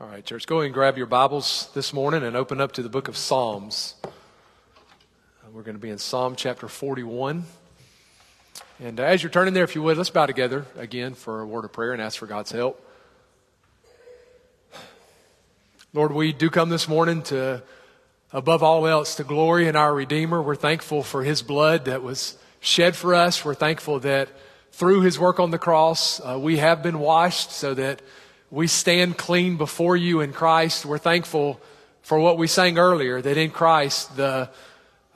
All right, church, go ahead and grab your Bibles this morning and open up to the book of Psalms. Uh, we're going to be in Psalm chapter 41. And uh, as you're turning there, if you would, let's bow together again for a word of prayer and ask for God's help. Lord, we do come this morning to, above all else, to glory in our Redeemer. We're thankful for his blood that was shed for us. We're thankful that through his work on the cross, uh, we have been washed so that we stand clean before you in Christ. We're thankful for what we sang earlier, that in Christ the,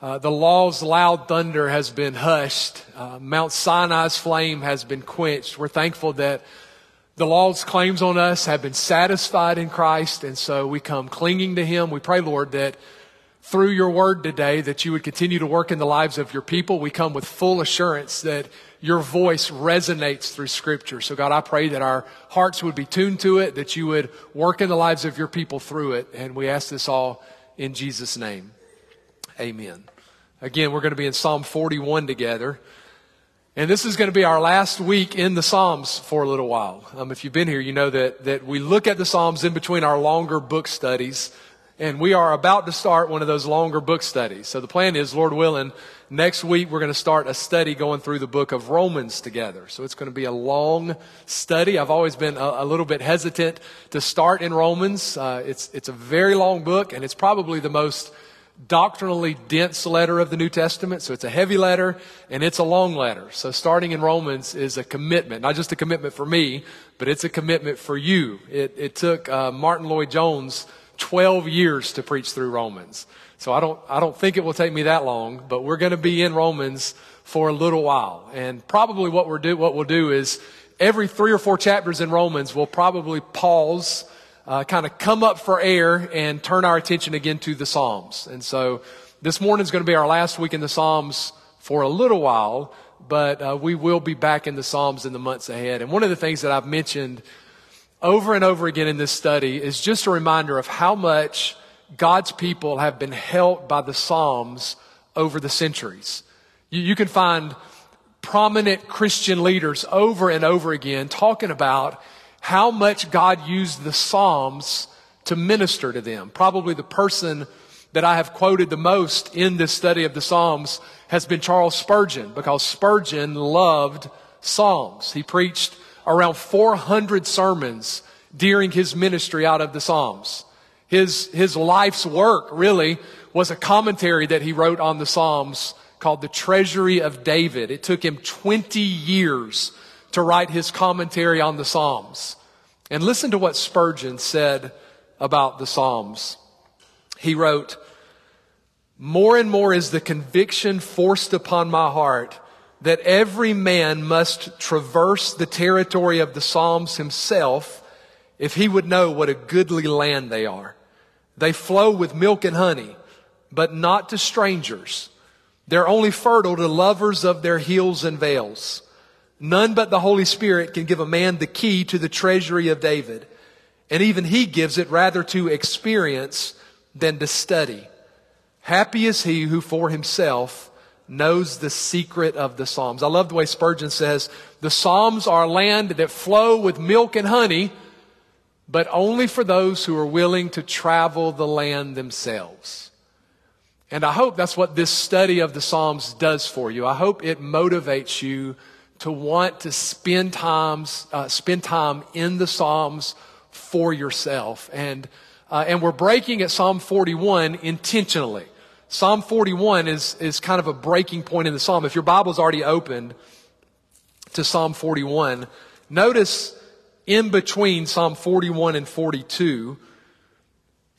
uh, the law's loud thunder has been hushed. Uh, Mount Sinai's flame has been quenched. We're thankful that the law's claims on us have been satisfied in Christ, and so we come clinging to Him. We pray, Lord, that through your word today, that you would continue to work in the lives of your people. We come with full assurance that your voice resonates through Scripture. So, God, I pray that our hearts would be tuned to it, that you would work in the lives of your people through it. And we ask this all in Jesus' name. Amen. Again, we're going to be in Psalm 41 together. And this is going to be our last week in the Psalms for a little while. Um, if you've been here, you know that, that we look at the Psalms in between our longer book studies. And we are about to start one of those longer book studies. So the plan is, Lord willing, next week we're going to start a study going through the book of Romans together. So it's going to be a long study. I've always been a, a little bit hesitant to start in Romans. Uh, it's, it's a very long book and it's probably the most doctrinally dense letter of the New Testament. So it's a heavy letter and it's a long letter. So starting in Romans is a commitment, not just a commitment for me, but it's a commitment for you. It, it took uh, Martyn Lloyd-Jones 12 years to preach through Romans. So I don't, I don't think it will take me that long, but we're going to be in Romans for a little while. And probably what we're do, what we'll do is every three or four chapters in Romans, we'll probably pause, uh, kind of come up for air and turn our attention again to the Psalms. And so this morning is going to be our last week in the Psalms for a little while, but uh, we will be back in the Psalms in the months ahead. And one of the things that I've mentioned over and over again in this study is just a reminder of how much God's people have been helped by the Psalms over the centuries. You, you, can find prominent Christian leaders over and over again talking about how much God used the Psalms to minister to them. Probably the person that I have quoted the most in this study of the Psalms has been Charles Spurgeon because Spurgeon loved Psalms. He preached around 400 sermons during his ministry out of the Psalms. His, his life's work really was a commentary that he wrote on the Psalms called The Treasury of David. It took him 20 years to write his commentary on the Psalms. And listen to what Spurgeon said about the Psalms. He wrote, More and more is the conviction forced upon my heart that every man must traverse the territory of the Psalms himself if he would know what a goodly land they are. They flow with milk and honey, but not to strangers. They're only fertile to lovers of their hills and vales. None but the Holy Spirit can give a man the key to the treasury of David. And even he gives it rather to experience than to study. Happy is he who for himself knows the secret of the Psalms. I love the way Spurgeon says, the Psalms are land that flow with milk and honey, but only for those who are willing to travel the land themselves. And I hope that's what this study of the Psalms does for you. I hope it motivates you to want to spend times, uh, spend time in the Psalms for yourself. And, uh, and we're breaking at Psalm 41 intentionally. Psalm 41 is, is kind of a breaking point in the psalm. If your Bible's already opened to Psalm 41, notice in between Psalm 41 and 42,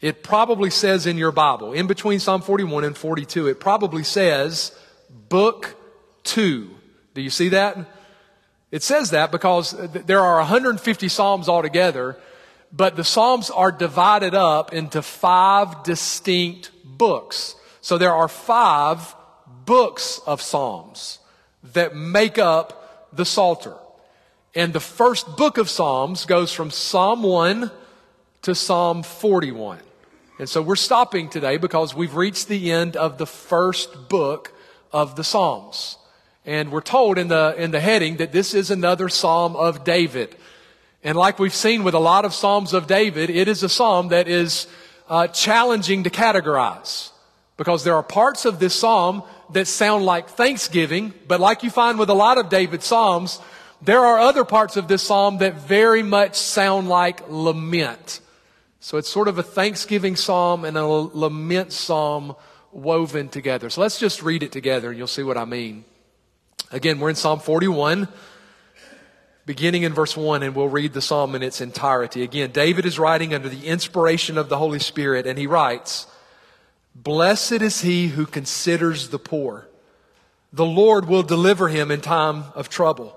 it probably says in your Bible, in between Psalm 41 and 42, it probably says book two. Do you see that? It says that because there are 150 Psalms altogether, but the Psalms are divided up into five distinct books. So there are five books of Psalms that make up the Psalter. And the first book of Psalms goes from Psalm 1 to Psalm 41. And so we're stopping today because we've reached the end of the first book of the Psalms. And we're told in the, in the heading that this is another Psalm of David. And like we've seen with a lot of Psalms of David, it is a Psalm that is uh, challenging to categorize because there are parts of this Psalm that sound like thanksgiving, but like you find with a lot of David's Psalms, there are other parts of this Psalm that very much sound like lament. So it's sort of a thanksgiving Psalm and a lament Psalm woven together. So let's just read it together and you'll see what I mean. Again, we're in Psalm 41 beginning in verse 1, and we'll read the psalm in its entirety. Again, David is writing under the inspiration of the Holy Spirit, and he writes, Blessed is he who considers the poor. The Lord will deliver him in time of trouble.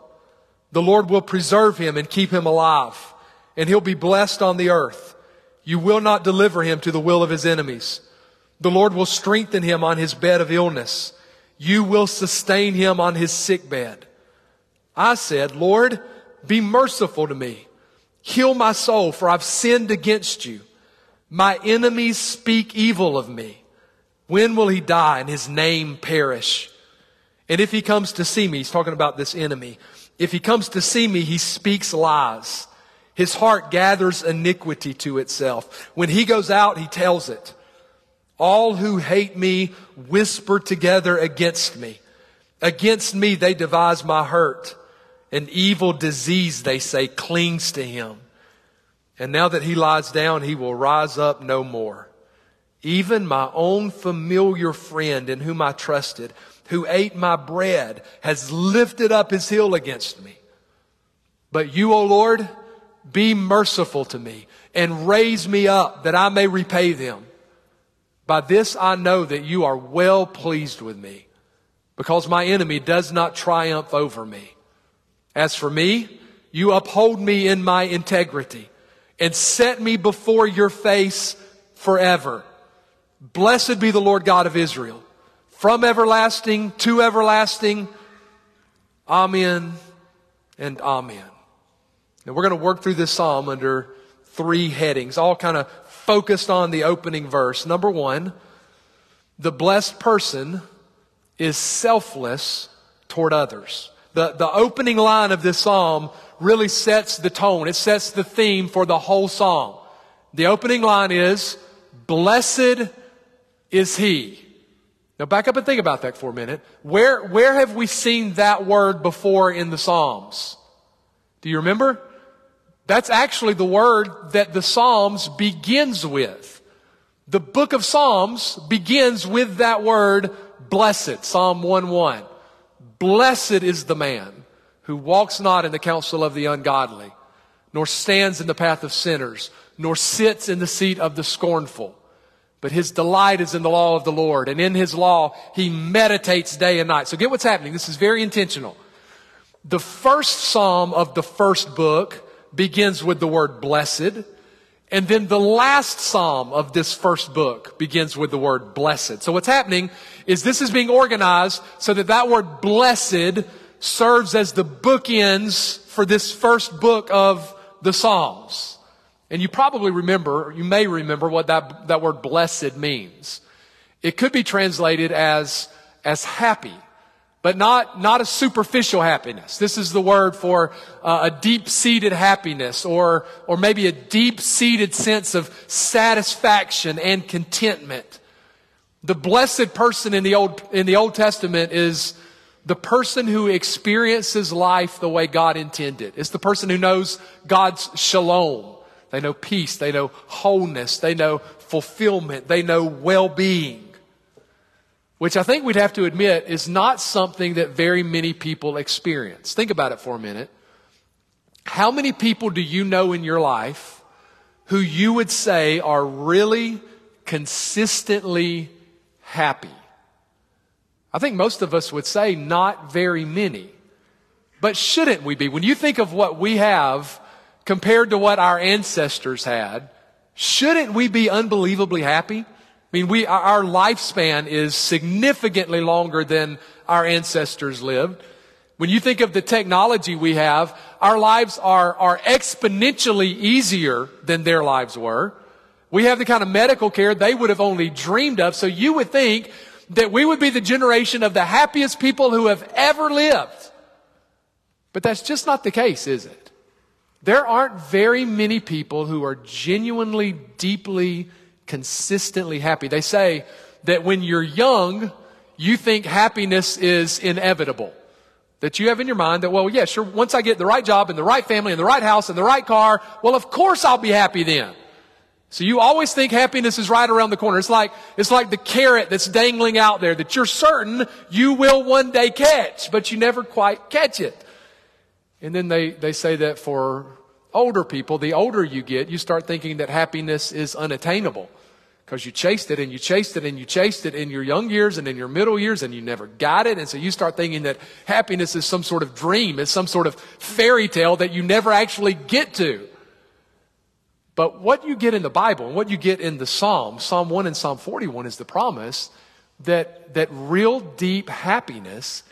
The Lord will preserve him and keep him alive, and he'll be blessed on the earth. You will not deliver him to the will of his enemies. The Lord will strengthen him on his bed of illness. You will sustain him on his sick bed. I said, Lord, be merciful to me. Heal my soul, for I've sinned against you. My enemies speak evil of me. When will he die and his name perish? And if he comes to see me, he's talking about this enemy. If he comes to see me, he speaks lies. His heart gathers iniquity to itself. When he goes out, he tells it. All who hate me whisper together against me. Against me, they devise my hurt. An evil disease, they say, clings to him. And now that he lies down, he will rise up no more. Even my own familiar friend in whom I trusted, who ate my bread, has lifted up his heel against me. But you, O Lord, be merciful to me and raise me up that I may repay them. By this I know that you are well pleased with me because my enemy does not triumph over me. As for me, you uphold me in my integrity and set me before your face forever. Blessed be the Lord God of Israel from everlasting to everlasting. Amen and amen. And we're going to work through this psalm under three headings, all kind of focused on the opening verse. Number one, the blessed person is selfless toward others. The, the opening line of this psalm really sets the tone. It sets the theme for the whole psalm. The opening line is, Blessed is he. Now back up and think about that for a minute. Where, where have we seen that word before in the Psalms? Do you remember? That's actually the word that the Psalms begins with. The book of Psalms begins with that word, blessed, Psalm 1 1. Blessed is the man who walks not in the counsel of the ungodly, nor stands in the path of sinners, nor sits in the seat of the scornful. But his delight is in the law of the Lord, and in his law he meditates day and night. So get what's happening. This is very intentional. The first psalm of the first book begins with the word blessed. And then the last psalm of this first book begins with the word blessed. So what's happening is this is being organized so that that word blessed serves as the bookends for this first book of the Psalms. And you probably remember, you may remember what that, that word blessed means. It could be translated as, as happy but not, not a superficial happiness. This is the word for uh, a deep-seated happiness or, or maybe a deep-seated sense of satisfaction and contentment. The blessed person in the Old, in the Old Testament is the person who experiences life the way God intended. It's the person who knows God's shalom. They know peace. They know wholeness. They know fulfillment. They know well-being which I think we'd have to admit is not something that very many people experience. Think about it for a minute. How many people do you know in your life who you would say are really consistently happy? I think most of us would say not very many. But shouldn't we be? When you think of what we have compared to what our ancestors had, shouldn't we be unbelievably happy? I mean, we, our lifespan is significantly longer than our ancestors lived. When you think of the technology we have, our lives are, are exponentially easier than their lives were. We have the kind of medical care they would have only dreamed of. So you would think that we would be the generation of the happiest people who have ever lived. But that's just not the case, is it? There aren't very many people who are genuinely, deeply, consistently happy. They say that when you're young, you think happiness is inevitable. That you have in your mind that, well, yeah, sure, once I get the right job and the right family and the right house and the right car, well, of course I'll be happy then. So you always think happiness is right around the corner. It's like, it's like the carrot that's dangling out there that you're certain you will one day catch, but you never quite catch it. And then they, they say that for older people, the older you get, you start thinking that happiness is unattainable because you chased it and you chased it and you chased it in your young years and in your middle years and you never got it. And so you start thinking that happiness is some sort of dream, it's some sort of fairy tale that you never actually get to. But what you get in the Bible and what you get in the Psalms, Psalm 1 and Psalm 41 is the promise that, that real deep happiness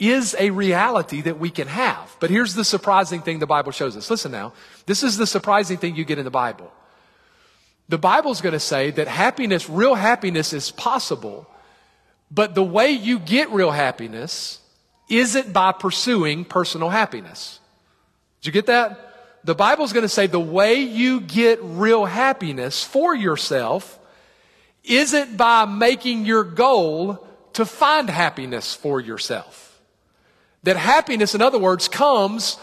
is a reality that we can have. But here's the surprising thing the Bible shows us. Listen now. This is the surprising thing you get in the Bible. The Bible's going to say that happiness, real happiness is possible, but the way you get real happiness isn't by pursuing personal happiness. Did you get that? The Bible's going to say the way you get real happiness for yourself isn't by making your goal to find happiness for yourself. That happiness, in other words, comes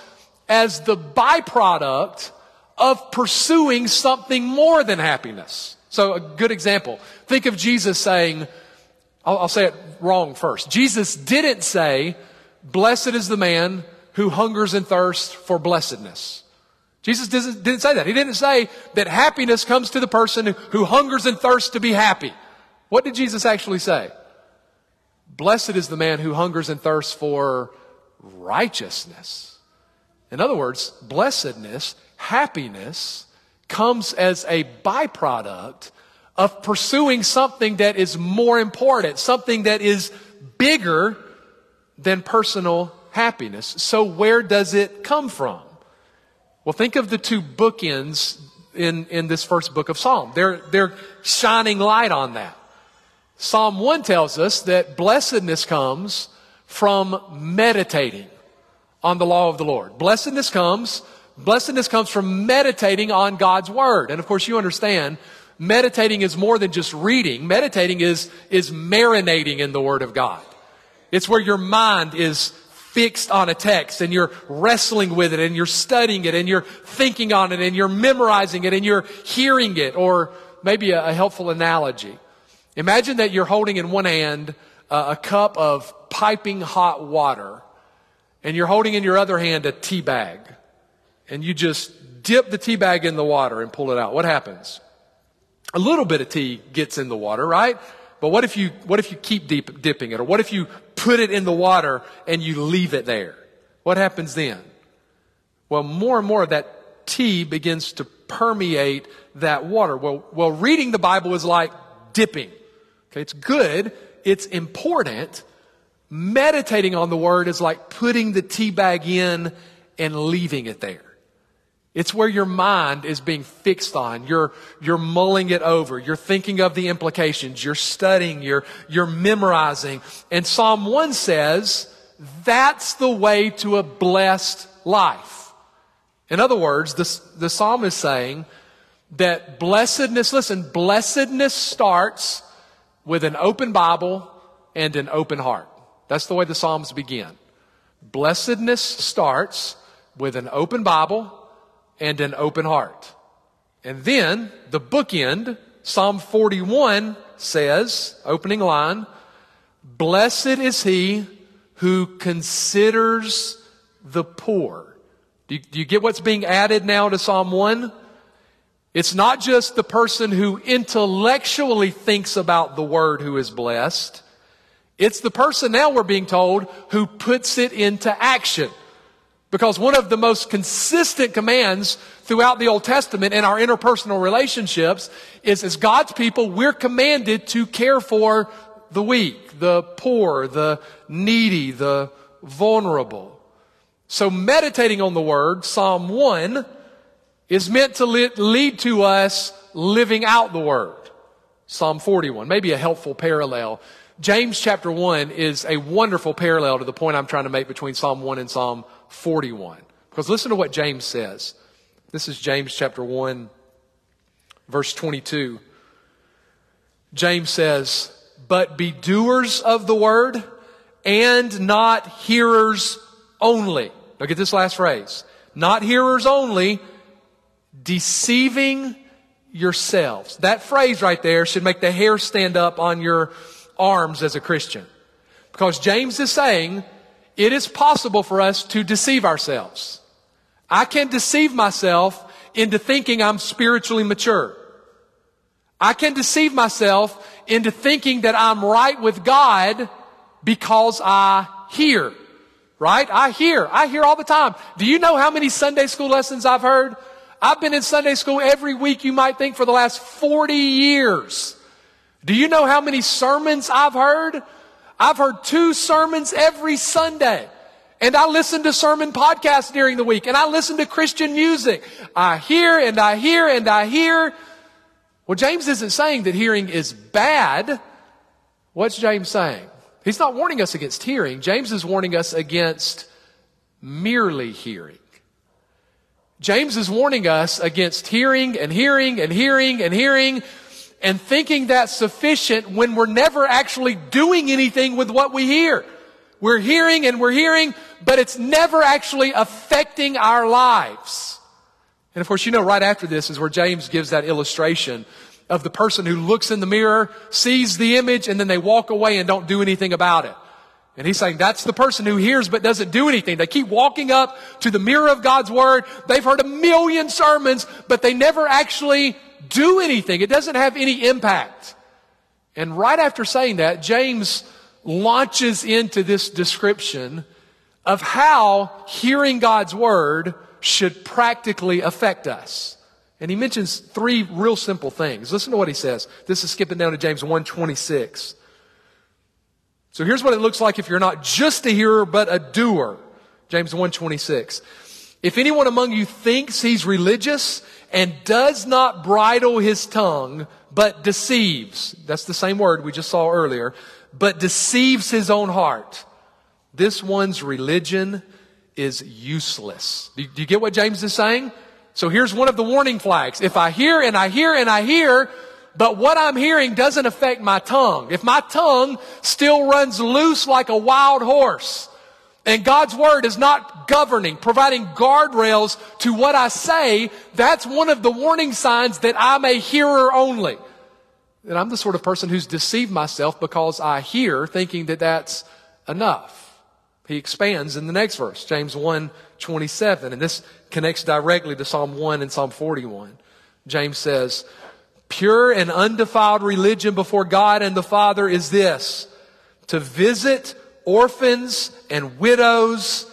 as the byproduct of pursuing something more than happiness. So a good example. Think of Jesus saying, I'll, I'll say it wrong first. Jesus didn't say, blessed is the man who hungers and thirsts for blessedness. Jesus didn't say that. He didn't say that happiness comes to the person who hungers and thirsts to be happy. What did Jesus actually say? Blessed is the man who hungers and thirsts for righteousness. In other words, blessedness happiness comes as a byproduct of pursuing something that is more important, something that is bigger than personal happiness. So where does it come from? Well, think of the two bookends in, in this first book of Psalm. They're, they're shining light on that. Psalm 1 tells us that blessedness comes from meditating on the law of the Lord. Blessedness comes Blessedness comes from meditating on God's Word. And of course, you understand, meditating is more than just reading. Meditating is, is marinating in the Word of God. It's where your mind is fixed on a text and you're wrestling with it and you're studying it and you're thinking on it and you're memorizing it and you're hearing it. Or maybe a, a helpful analogy. Imagine that you're holding in one hand uh, a cup of piping hot water and you're holding in your other hand a tea bag and you just dip the tea bag in the water and pull it out, what happens? A little bit of tea gets in the water, right? But what if you, what if you keep deep, dipping it? Or what if you put it in the water and you leave it there? What happens then? Well, more and more of that tea begins to permeate that water. Well, well, reading the Bible is like dipping. Okay, it's good. It's important. Meditating on the Word is like putting the tea bag in and leaving it there. It's where your mind is being fixed on. You're, you're mulling it over. You're thinking of the implications. You're studying. You're, you're memorizing. And Psalm 1 says that's the way to a blessed life. In other words, the, the psalm is saying that blessedness, listen, blessedness starts with an open Bible and an open heart. That's the way the Psalms begin. Blessedness starts with an open Bible and an open heart. And then the bookend, Psalm 41 says, opening line, Blessed is he who considers the poor. Do you, do you, get what's being added now to Psalm 1? It's not just the person who intellectually thinks about the word who is blessed. It's the person now we're being told who puts it into action. Because one of the most consistent commands throughout the Old Testament in our interpersonal relationships is as God's people, we're commanded to care for the weak, the poor, the needy, the vulnerable. So meditating on the word, Psalm 1, is meant to lead to us living out the word. Psalm 41, maybe a helpful parallel. James chapter 1 is a wonderful parallel to the point I'm trying to make between Psalm 1 and Psalm 41. Because listen to what James says. This is James chapter 1, verse 22. James says, But be doers of the word and not hearers only. Look at this last phrase. Not hearers only, deceiving yourselves. That phrase right there should make the hair stand up on your arms as a Christian. Because James is saying it is possible for us to deceive ourselves. I can deceive myself into thinking I'm spiritually mature. I can deceive myself into thinking that I'm right with God because I hear. Right? I hear. I hear all the time. Do you know how many Sunday school lessons I've heard? I've been in Sunday school every week, you might think, for the last 40 years. Do you know how many sermons I've heard? I've heard two sermons every Sunday. And I listen to sermon podcasts during the week and I listen to Christian music. I hear and I hear and I hear. Well, James isn't saying that hearing is bad. What's James saying? He's not warning us against hearing. James is warning us against merely hearing. James is warning us against hearing and hearing and hearing and hearing and thinking that's sufficient when we're never actually doing anything with what we hear. We're hearing and we're hearing, but it's never actually affecting our lives. And of course, you know, right after this is where James gives that illustration of the person who looks in the mirror, sees the image, and then they walk away and don't do anything about it. And he's saying that's the person who hears but doesn't do anything. They keep walking up to the mirror of God's Word. They've heard a million sermons, but they never actually do anything. It doesn't have any impact. And right after saying that, James launches into this description of how hearing God's Word should practically affect us. And he mentions three real simple things. Listen to what he says. This is skipping down to James 126. So here's what it looks like if you're not just a hearer, but a doer. James 126. If anyone among you thinks he's religious and does not bridle his tongue, but deceives, that's the same word we just saw earlier, but deceives his own heart, this one's religion is useless. Do you get what James is saying? So here's one of the warning flags. If I hear and I hear and I hear, but what I'm hearing doesn't affect my tongue. If my tongue still runs loose like a wild horse, and God's word is not governing, providing guardrails to what I say, that's one of the warning signs that I'm a hearer only. And I'm the sort of person who's deceived myself because I hear thinking that that's enough. He expands in the next verse, James 1 27. And this connects directly to Psalm 1 and Psalm 41. James says, Pure and undefiled religion before God and the Father is this to visit orphans and widows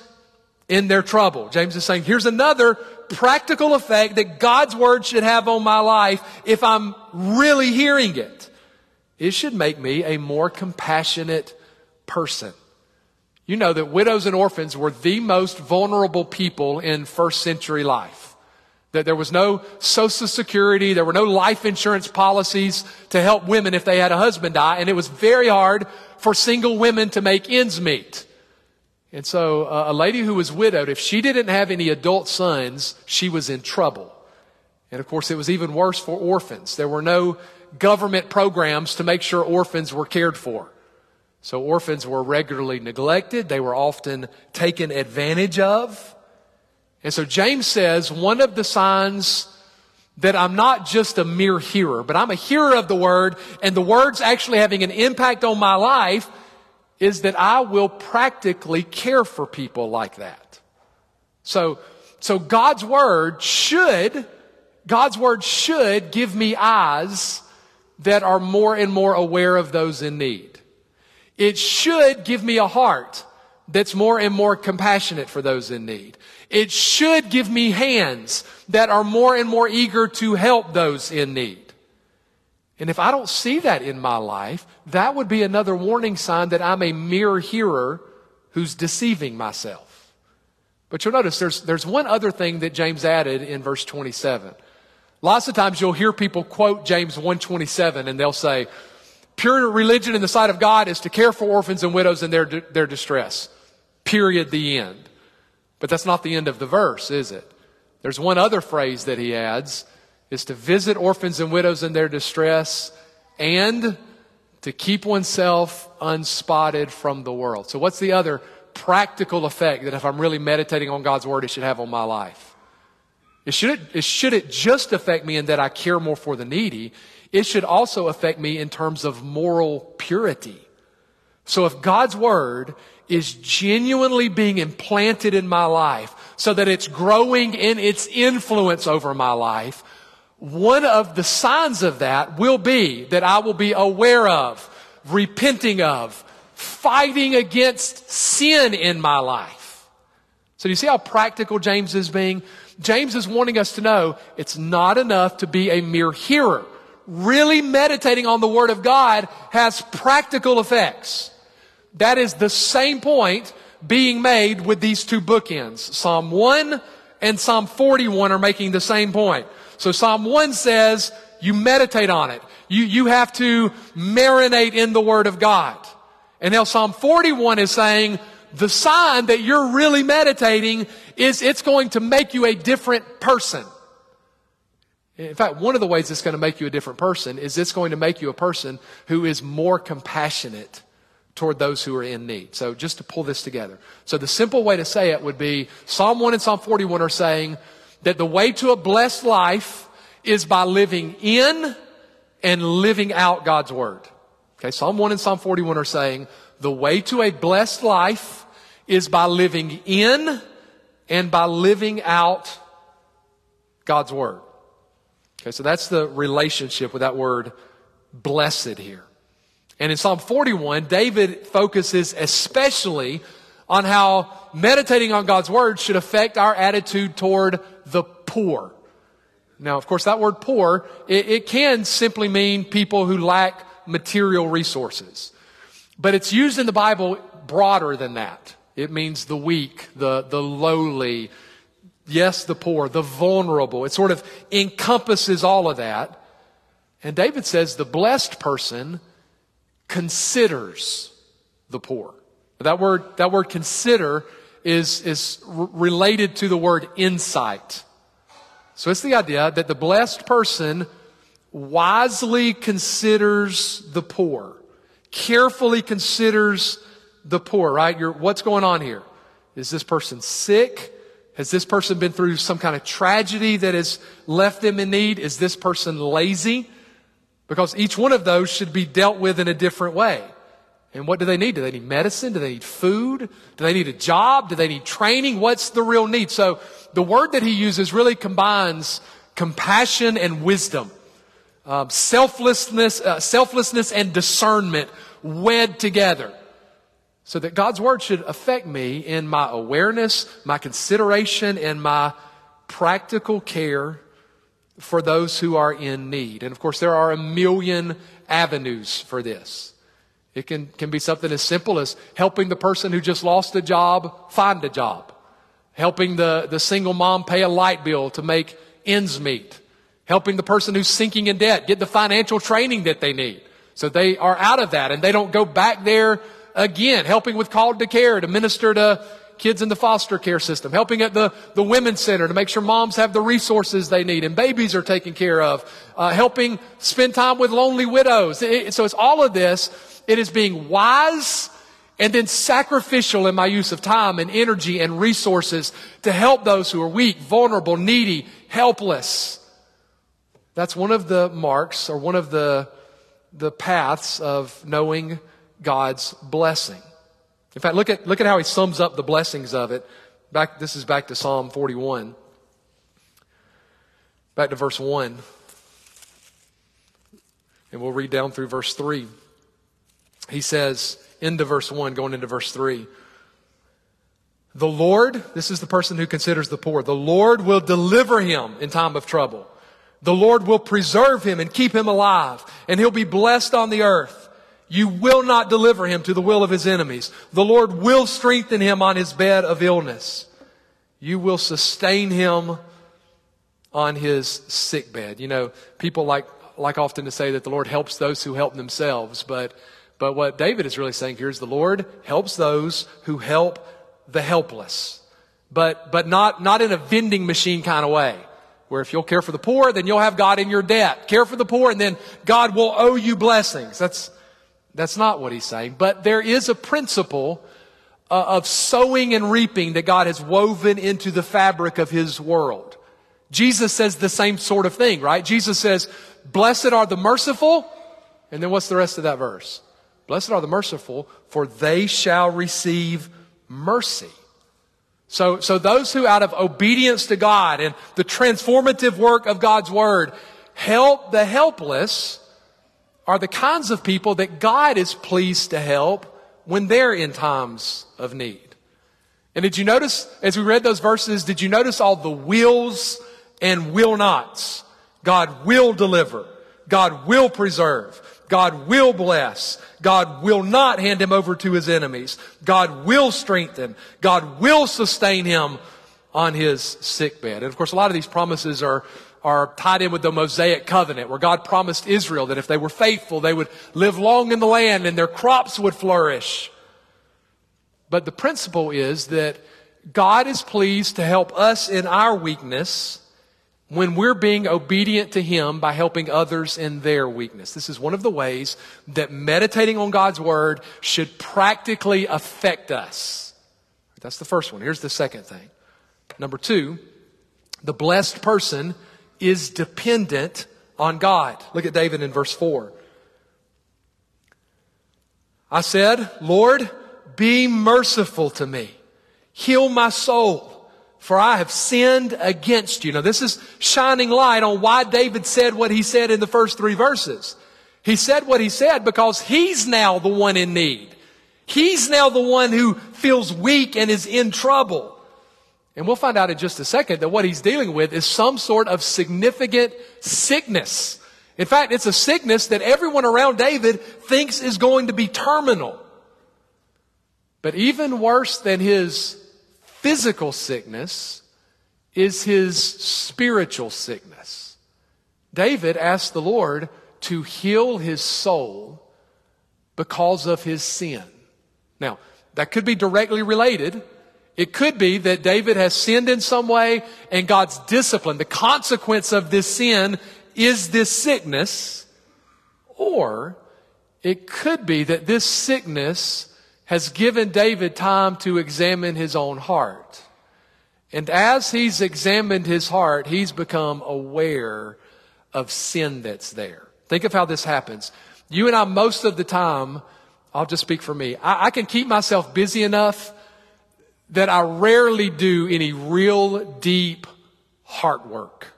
in their trouble. James is saying, here's another practical effect that God's word should have on my life if I'm really hearing it. It should make me a more compassionate person. You know that widows and orphans were the most vulnerable people in first century life. That there was no social security, there were no life insurance policies to help women if they had a husband die, and it was very hard for single women to make ends meet. And so uh, a lady who was widowed, if she didn't have any adult sons, she was in trouble. And of course, it was even worse for orphans. There were no government programs to make sure orphans were cared for. So orphans were regularly neglected. They were often taken advantage of. And so James says one of the signs that I'm not just a mere hearer, but I'm a hearer of the word and the word's actually having an impact on my life is that I will practically care for people like that. So, so God's word should, God's word should give me eyes that are more and more aware of those in need. It should give me a heart that's more and more compassionate for those in need. It should give me hands that are more and more eager to help those in need. And if I don't see that in my life, that would be another warning sign that I'm a mere hearer who's deceiving myself. But you'll notice there's, there's one other thing that James added in verse 27. Lots of times you'll hear people quote James 127 and they'll say, Pure religion in the sight of God is to care for orphans and widows in their, their distress. Period. The end. But that's not the end of the verse, is it? There's one other phrase that he adds is to visit orphans and widows in their distress and to keep oneself unspotted from the world. So what's the other practical effect that if I'm really meditating on God's word, it should have on my life? It should, it should it just affect me in that I care more for the needy. It should also affect me in terms of moral purity. So if God's word is genuinely being implanted in my life so that it's growing in its influence over my life, one of the signs of that will be that I will be aware of, repenting of, fighting against sin in my life. So do you see how practical James is being? James is wanting us to know it's not enough to be a mere hearer. Really meditating on the Word of God has practical effects. That is the same point being made with these two bookends. Psalm 1 and Psalm 41 are making the same point. So Psalm 1 says, you meditate on it. You, you have to marinate in the Word of God. And now Psalm 41 is saying, the sign that you're really meditating is it's going to make you a different person. In fact, one of the ways it's going to make you a different person is it's going to make you a person who is more compassionate toward those who are in need. So just to pull this together. So the simple way to say it would be Psalm 1 and Psalm 41 are saying that the way to a blessed life is by living in and living out God's word. Okay, Psalm 1 and Psalm 41 are saying the way to a blessed life is by living in and by living out God's word. Okay, so that's the relationship with that word blessed here. And in Psalm 41, David focuses especially on how meditating on God's word should affect our attitude toward the poor. Now, of course, that word poor, it, it can simply mean people who lack material resources. But it's used in the Bible broader than that. It means the weak, the, the lowly, yes, the poor, the vulnerable. It sort of encompasses all of that. And David says the blessed person considers the poor. That word, that word consider is, is related to the word insight. So it's the idea that the blessed person wisely considers the poor, carefully considers the poor, right? You're, what's going on here? Is this person sick? Has this person been through some kind of tragedy that has left them in need? Is this person lazy? Because each one of those should be dealt with in a different way. And what do they need? Do they need medicine? Do they need food? Do they need a job? Do they need training? What's the real need? So the word that he uses really combines compassion and wisdom, um, selflessness, uh, selflessness and discernment wed together. So that God's word should affect me in my awareness, my consideration, and my practical care for those who are in need. And of course, there are a million avenues for this. It can, can be something as simple as helping the person who just lost a job find a job, helping the, the single mom pay a light bill to make ends meet, helping the person who's sinking in debt get the financial training that they need so they are out of that and they don't go back there again, helping with called to care to minister to kids in the foster care system, helping at the, the women's center to make sure moms have the resources they need and babies are taken care of, uh, helping spend time with lonely widows. It, so it's all of this. It is being wise and then sacrificial in my use of time and energy and resources to help those who are weak, vulnerable, needy, helpless. That's one of the marks or one of the, the paths of knowing God's blessing. In fact, look at, look at how he sums up the blessings of it. Back, this is back to Psalm 41. Back to verse 1. And we'll read down through verse 3. He says, into verse 1, going into verse 3. The Lord, this is the person who considers the poor, the Lord will deliver him in time of trouble. The Lord will preserve him and keep him alive, and he'll be blessed on the earth. You will not deliver him to the will of his enemies. The Lord will strengthen him on his bed of illness. You will sustain him on his sick bed. You know, people like, like often to say that the Lord helps those who help themselves, but, but what David is really saying here is the Lord helps those who help the helpless but, but not, not in a vending machine kind of way. Where if you'll care for the poor, then you'll have God in your debt. Care for the poor, and then God will owe you blessings. That's, that's not what he's saying. But there is a principle uh, of sowing and reaping that God has woven into the fabric of his world. Jesus says the same sort of thing, right? Jesus says, blessed are the merciful. And then what's the rest of that verse? Blessed are the merciful, for they shall receive mercy. So, so those who out of obedience to God and the transformative work of God's word help the helpless are the kinds of people that God is pleased to help when they're in times of need. And did you notice, as we read those verses, did you notice all the wills and will nots? God will deliver. God will preserve. God will bless. God will not hand him over to his enemies. God will strengthen. God will sustain him on his sickbed. And of course, a lot of these promises are, are tied in with the Mosaic covenant where God promised Israel that if they were faithful, they would live long in the land and their crops would flourish. But the principle is that God is pleased to help us in our weakness when we're being obedient to Him by helping others in their weakness. This is one of the ways that meditating on God's Word should practically affect us. That's the first one. Here's the second thing. Number two, the blessed person is dependent on God. Look at David in verse 4. I said, Lord, be merciful to me. Heal my soul for I have sinned against you. Now this is shining light on why David said what he said in the first three verses. He said what he said because he's now the one in need. He's now the one who feels weak and is in trouble. And we'll find out in just a second that what he's dealing with is some sort of significant sickness. In fact, it's a sickness that everyone around David thinks is going to be terminal. But even worse than his physical sickness is his spiritual sickness. David asked the Lord to heal his soul because of his sin. Now, that could be directly related. It could be that David has sinned in some way and God's discipline, the consequence of this sin is this sickness. Or it could be that this sickness has given David time to examine his own heart. And as he's examined his heart, he's become aware of sin that's there. Think of how this happens. You and I, most of the time, I'll just speak for me. I, I can keep myself busy enough that I rarely do any real deep heart work.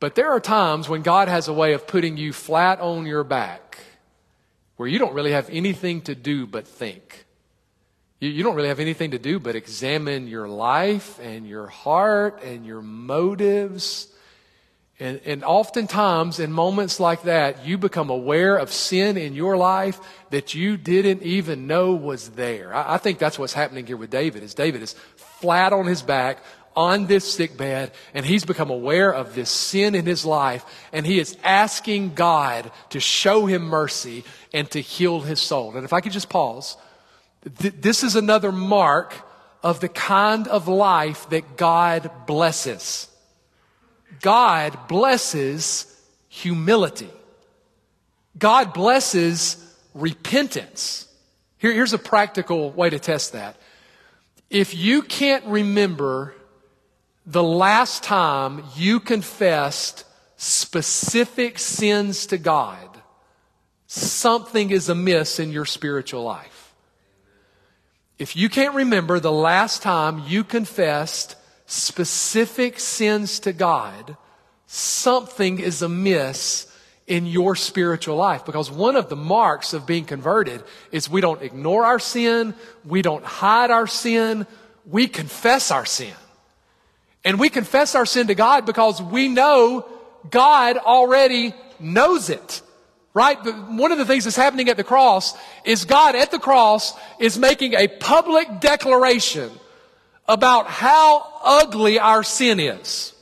But there are times when God has a way of putting you flat on your back where you don't really have anything to do but think. You, you, don't really have anything to do but examine your life and your heart and your motives. And, and oftentimes, in moments like that, you become aware of sin in your life that you didn't even know was there. I, I think that's what's happening here with David. Is David is flat on his back, on this sick bed and he's become aware of this sin in his life and he is asking God to show him mercy and to heal his soul. And if I could just pause, th- this is another mark of the kind of life that God blesses. God blesses humility. God blesses repentance. Here, here's a practical way to test that. If you can't remember the last time you confessed specific sins to God, something is amiss in your spiritual life. If you can't remember the last time you confessed specific sins to God, something is amiss in your spiritual life. Because one of the marks of being converted is we don't ignore our sin, we don't hide our sin, we confess our sin. And we confess our sin to God because we know God already knows it. Right? But One of the things that's happening at the cross is God at the cross is making a public declaration about how ugly our sin is.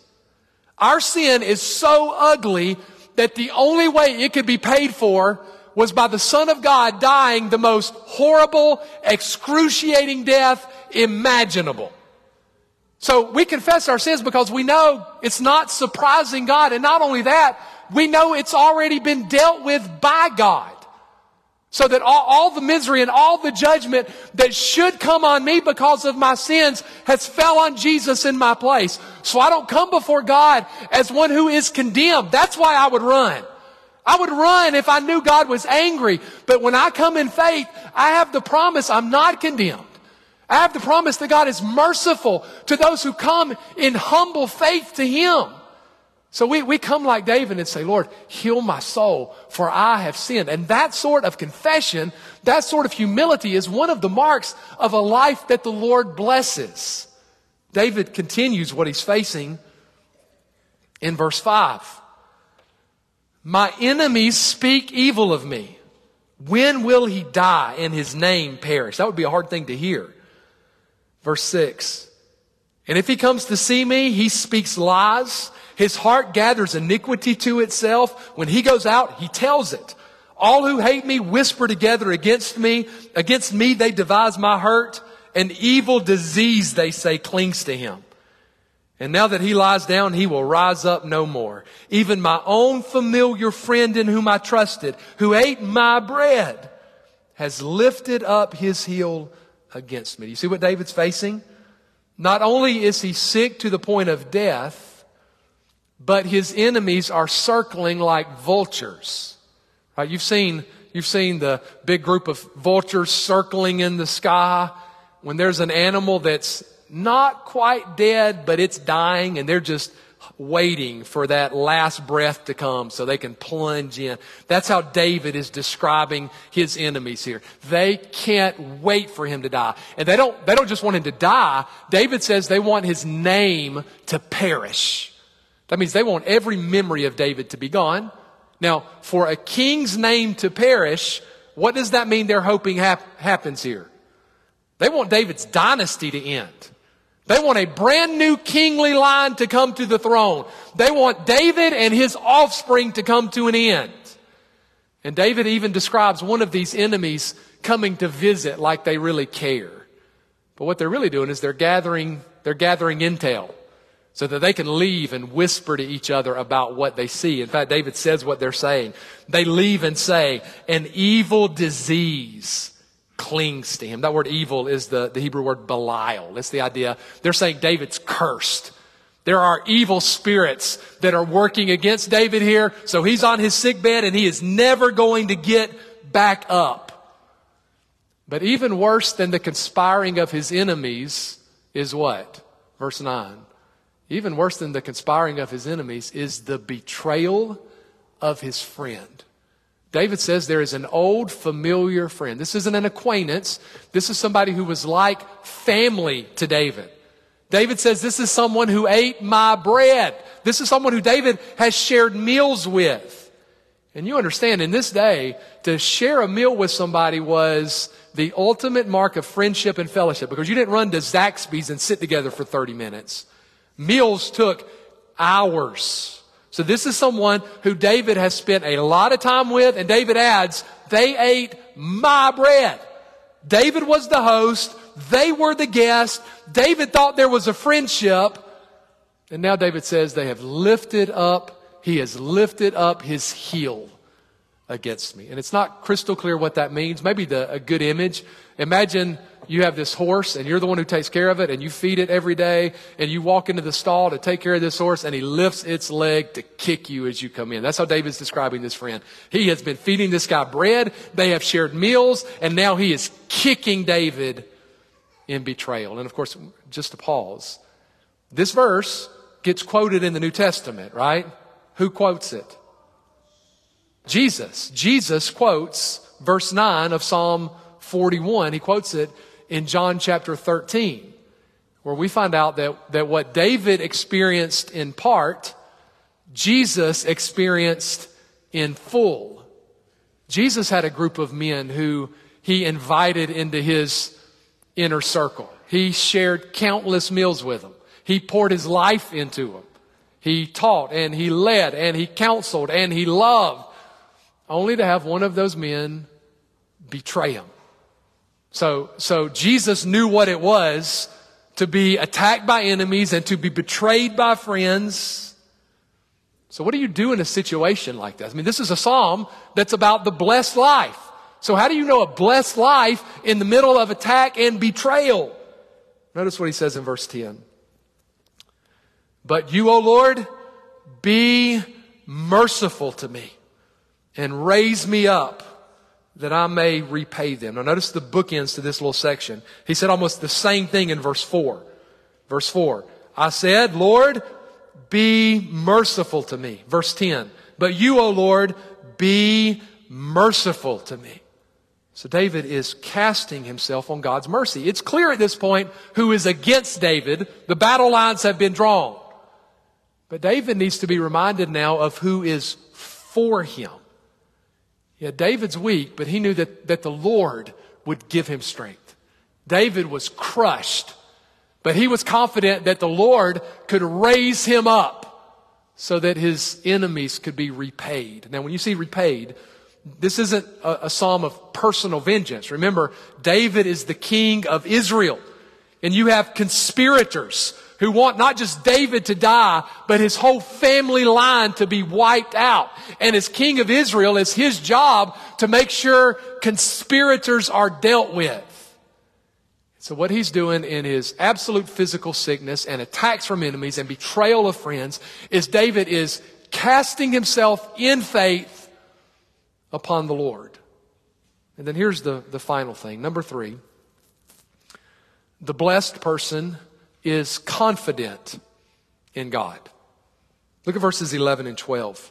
Our sin is so ugly that the only way it could be paid for was by the Son of God dying the most horrible, excruciating death imaginable. So we confess our sins because we know it's not surprising God. And not only that, we know it's already been dealt with by God. So that all, all, the misery and all the judgment that should come on me because of my sins has fell on Jesus in my place. So I don't come before God as one who is condemned. That's why I would run. I would run if I knew God was angry. But when I come in faith, I have the promise I'm not condemned. I have the promise that God is merciful to those who come in humble faith to Him. So we, we come like David and say, Lord, heal my soul, for I have sinned. And that sort of confession, that sort of humility is one of the marks of a life that the Lord blesses. David continues what he's facing in verse 5. My enemies speak evil of me. When will he die and his name perish? That would be a hard thing to hear. Verse 6. And if he comes to see me, he speaks lies his heart gathers iniquity to itself. When he goes out, he tells it. All who hate me whisper together against me. Against me they devise my hurt. An evil disease, they say, clings to him. And now that he lies down, he will rise up no more. Even my own familiar friend in whom I trusted, who ate my bread, has lifted up his heel against me. You see what David's facing? Not only is he sick to the point of death, but his enemies are circling like vultures. Right? You've seen, you've seen the big group of vultures circling in the sky when there's an animal that's not quite dead, but it's dying and they're just waiting for that last breath to come so they can plunge in. That's how David is describing his enemies here. They can't wait for him to die. And they don't, they don't just want him to die. David says they want his name to perish. That means they want every memory of David to be gone. Now, for a king's name to perish, what does that mean they're hoping hap- happens here? They want David's dynasty to end. They want a brand new kingly line to come to the throne. They want David and his offspring to come to an end. And David even describes one of these enemies coming to visit like they really care. But what they're really doing is they're gathering, they're gathering intel so that they can leave and whisper to each other about what they see. In fact, David says what they're saying. They leave and say, an evil disease clings to him. That word evil is the, the Hebrew word Belial. It's the idea. They're saying David's cursed. There are evil spirits that are working against David here. So he's on his sick bed and he is never going to get back up. But even worse than the conspiring of his enemies is what? Verse 9 even worse than the conspiring of his enemies, is the betrayal of his friend. David says there is an old familiar friend. This isn't an acquaintance. This is somebody who was like family to David. David says this is someone who ate my bread. This is someone who David has shared meals with. And you understand, in this day, to share a meal with somebody was the ultimate mark of friendship and fellowship because you didn't run to Zaxby's and sit together for 30 minutes. Meals took hours. So this is someone who David has spent a lot of time with, and David adds, they ate my bread. David was the host. They were the guest. David thought there was a friendship. And now David says they have lifted up, he has lifted up his heel against me. And it's not crystal clear what that means. Maybe the, a good image. Imagine you have this horse and you're the one who takes care of it and you feed it every day and you walk into the stall to take care of this horse and he lifts its leg to kick you as you come in. That's how David's describing this friend. He has been feeding this guy bread. They have shared meals and now he is kicking David in betrayal. And of course, just to pause, this verse gets quoted in the New Testament, right? Who quotes it? Jesus. Jesus quotes verse 9 of Psalm 41. He quotes it in John chapter 13, where we find out that, that what David experienced in part, Jesus experienced in full. Jesus had a group of men who he invited into his inner circle. He shared countless meals with them. He poured his life into them. He taught and he led and he counseled and he loved, only to have one of those men betray him So, so Jesus knew what it was to be attacked by enemies and to be betrayed by friends. So what do you do in a situation like this? I mean, this is a psalm that's about the blessed life. So how do you know a blessed life in the middle of attack and betrayal? Notice what he says in verse 10. But you, O Lord, be merciful to me and raise me up that I may repay them. Now notice the bookends to this little section. He said almost the same thing in verse 4. Verse 4. I said, Lord, be merciful to me. Verse 10. But you, O Lord, be merciful to me. So David is casting himself on God's mercy. It's clear at this point who is against David. The battle lines have been drawn. But David needs to be reminded now of who is for him. Yeah, David's weak, but he knew that, that the Lord would give him strength. David was crushed, but he was confident that the Lord could raise him up so that his enemies could be repaid. Now, when you see repaid, this isn't a, a psalm of personal vengeance. Remember, David is the king of Israel, and you have conspirators who want not just David to die, but his whole family line to be wiped out. And as king of Israel, it's his job to make sure conspirators are dealt with. So what he's doing in his absolute physical sickness and attacks from enemies and betrayal of friends is David is casting himself in faith upon the Lord. And then here's the, the final thing. Number three. The blessed person is confident in God. Look at verses 11 and 12.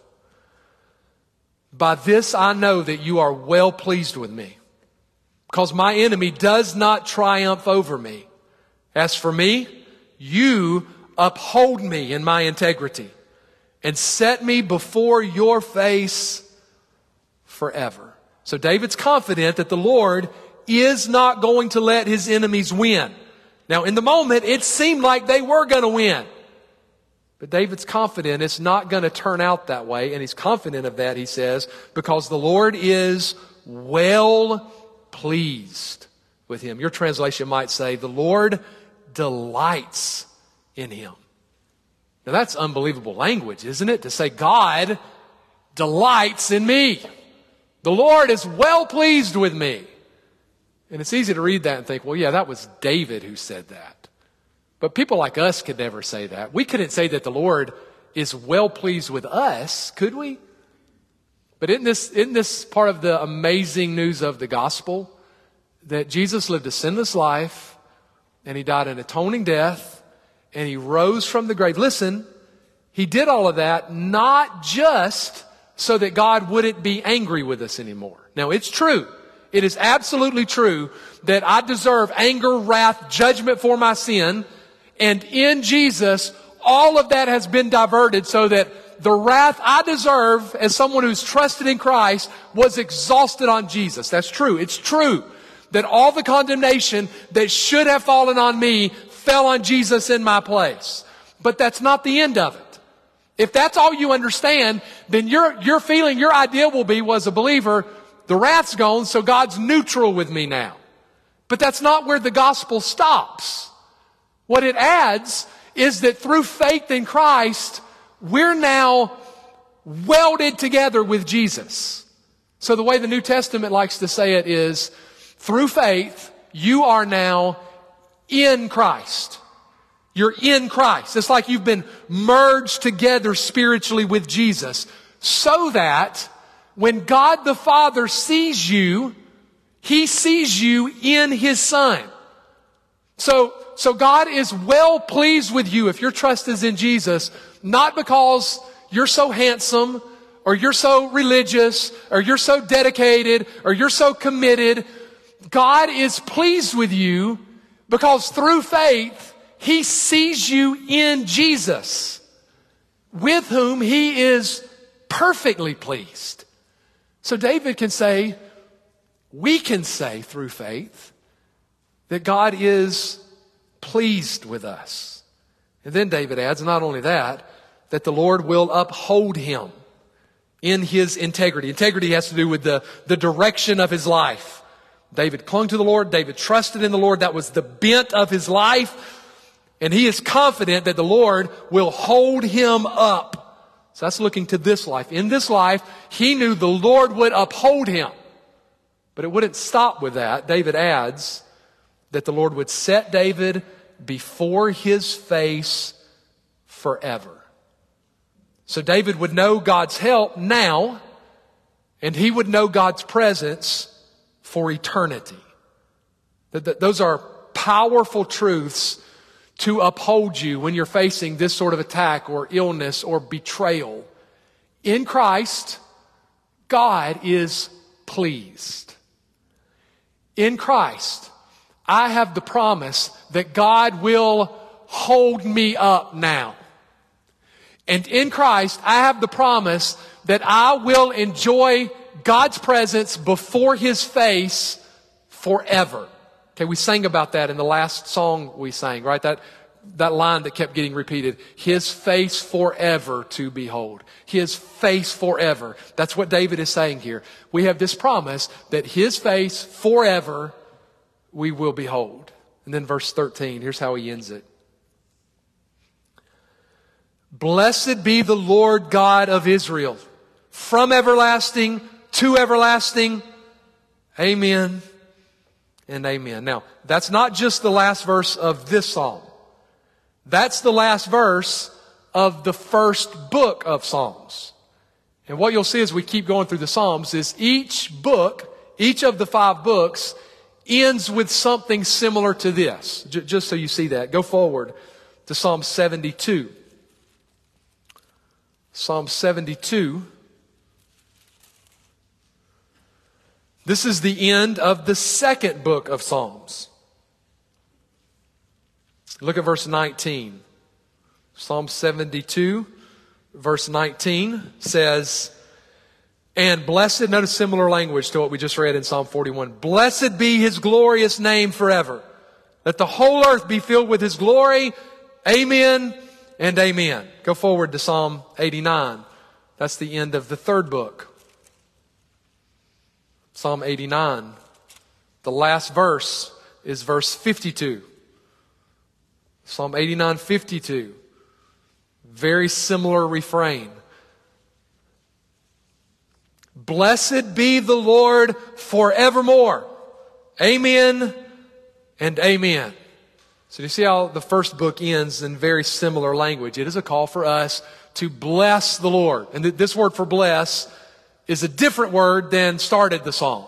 By this I know that you are well pleased with me, because my enemy does not triumph over me. As for me, you uphold me in my integrity and set me before your face forever. So David's confident that the Lord is not going to let his enemies win. Now, in the moment, it seemed like they were going to win. But David's confident it's not going to turn out that way. And he's confident of that, he says, because the Lord is well pleased with him. Your translation might say, the Lord delights in him. Now that's unbelievable language, isn't it? To say God delights in me. The Lord is well pleased with me. And it's easy to read that and think, well, yeah, that was David who said that. But people like us could never say that. We couldn't say that the Lord is well pleased with us, could we? But isn't this, isn't this part of the amazing news of the gospel? That Jesus lived a sinless life and he died an atoning death and he rose from the grave. Listen, he did all of that not just so that God wouldn't be angry with us anymore. Now it's true. It is absolutely true that I deserve anger, wrath, judgment for my sin. And in Jesus, all of that has been diverted so that the wrath I deserve as someone who's trusted in Christ was exhausted on Jesus. That's true. It's true that all the condemnation that should have fallen on me fell on Jesus in my place. But that's not the end of it. If that's all you understand, then your, your feeling, your idea will be, was a believer, the wrath's gone, so God's neutral with me now. But that's not where the gospel stops. What it adds is that through faith in Christ, we're now welded together with Jesus. So the way the New Testament likes to say it is, through faith, you are now in Christ. You're in Christ. It's like you've been merged together spiritually with Jesus so that when God the Father sees you, He sees you in His Son. So, so God is well pleased with you if your trust is in Jesus, not because you're so handsome, or you're so religious, or you're so dedicated, or you're so committed. God is pleased with you because through faith, He sees you in Jesus, with whom He is perfectly pleased. So David can say, we can say through faith that God is pleased with us. And then David adds, not only that, that the Lord will uphold him in his integrity. Integrity has to do with the, the direction of his life. David clung to the Lord. David trusted in the Lord. That was the bent of his life. And he is confident that the Lord will hold him up. So that's looking to this life. In this life, he knew the Lord would uphold him. But it wouldn't stop with that. David adds that the Lord would set David before his face forever. So David would know God's help now, and he would know God's presence for eternity. Those are powerful truths to uphold you when you're facing this sort of attack or illness or betrayal. In Christ, God is pleased. In Christ, I have the promise that God will hold me up now. And in Christ, I have the promise that I will enjoy God's presence before His face forever. Okay, we sang about that in the last song we sang, right? That, that line that kept getting repeated. His face forever to behold. His face forever. That's what David is saying here. We have this promise that His face forever we will behold. And then verse 13, here's how he ends it. Blessed be the Lord God of Israel, from everlasting to everlasting. Amen and amen. Now, that's not just the last verse of this psalm. That's the last verse of the first book of Psalms. And what you'll see as we keep going through the Psalms is each book, each of the five books, ends with something similar to this. J- just so you see that. Go forward to Psalm 72. Psalm 72. This is the end of the second book of Psalms. Look at verse 19. Psalm 72, verse 19 says, and blessed, notice similar language to what we just read in Psalm 41. Blessed be his glorious name forever. Let the whole earth be filled with his glory. Amen and amen. Go forward to Psalm 89. That's the end of the third book. Psalm 89. The last verse is verse 52. Psalm 89, 52. Very similar refrain. Blessed be the Lord forevermore. Amen and amen. So you see how the first book ends in very similar language. It is a call for us to bless the Lord. And this word for bless is a different word than started the psalm.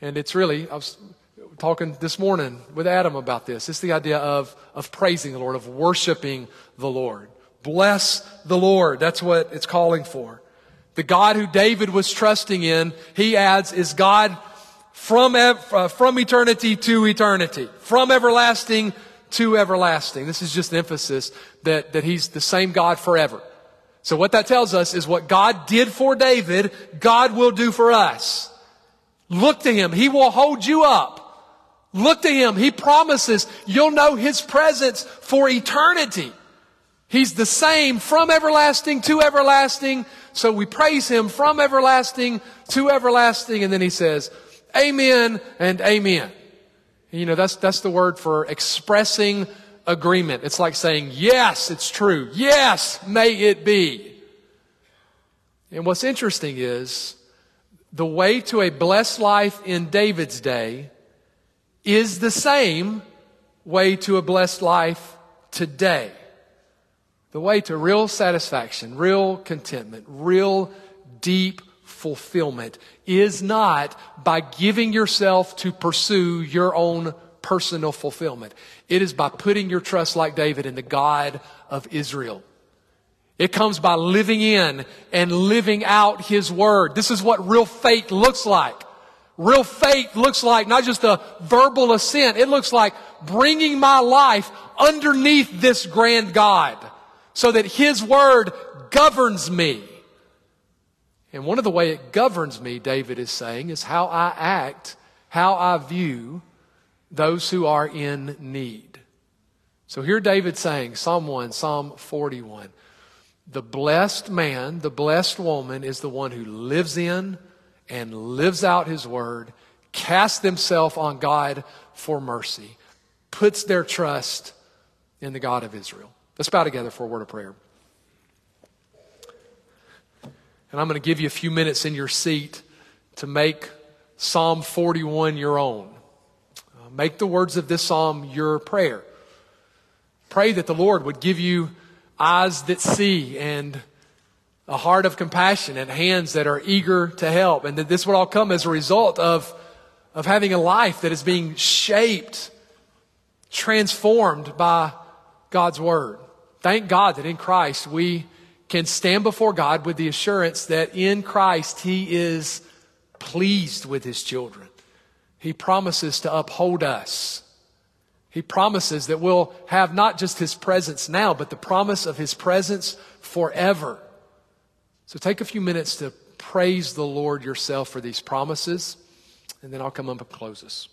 And it's really, I was talking this morning with Adam about this. It's the idea of, of praising the Lord, of worshiping the Lord. Bless the Lord. That's what it's calling for. The God who David was trusting in, he adds, is God from, uh, from eternity to eternity, from everlasting to everlasting. This is just an emphasis that, that he's the same God forever. So what that tells us is what God did for David, God will do for us. Look to him. He will hold you up. Look to him. He promises you'll know his presence for eternity. He's the same from everlasting to everlasting. So we praise him from everlasting to everlasting. And then he says, Amen and amen. You know, that's, that's the word for expressing agreement. It's like saying, yes, it's true. Yes, may it be. And what's interesting is the way to a blessed life in David's day is the same way to a blessed life today. The way to real satisfaction, real contentment, real deep fulfillment is not by giving yourself to pursue your own personal fulfillment. It is by putting your trust like David in the God of Israel. It comes by living in and living out His Word. This is what real faith looks like. Real faith looks like not just a verbal assent. It looks like bringing my life underneath this grand God so that His Word governs me. And one of the way it governs me, David is saying, is how I act, how I view those who are in need. So here David saying, Psalm 1, Psalm 41, the blessed man, the blessed woman is the one who lives in and lives out his word, casts themselves on God for mercy, puts their trust in the God of Israel. Let's bow together for a word of prayer. And I'm going to give you a few minutes in your seat to make Psalm 41 your own. Make the words of this psalm your prayer. Pray that the Lord would give you eyes that see and a heart of compassion and hands that are eager to help. And that this would all come as a result of, of having a life that is being shaped, transformed by God's Word. Thank God that in Christ we can stand before God with the assurance that in Christ He is pleased with His children. He promises to uphold us. He promises that we'll have not just His presence now, but the promise of His presence forever. So take a few minutes to praise the Lord yourself for these promises, and then I'll come up and close us.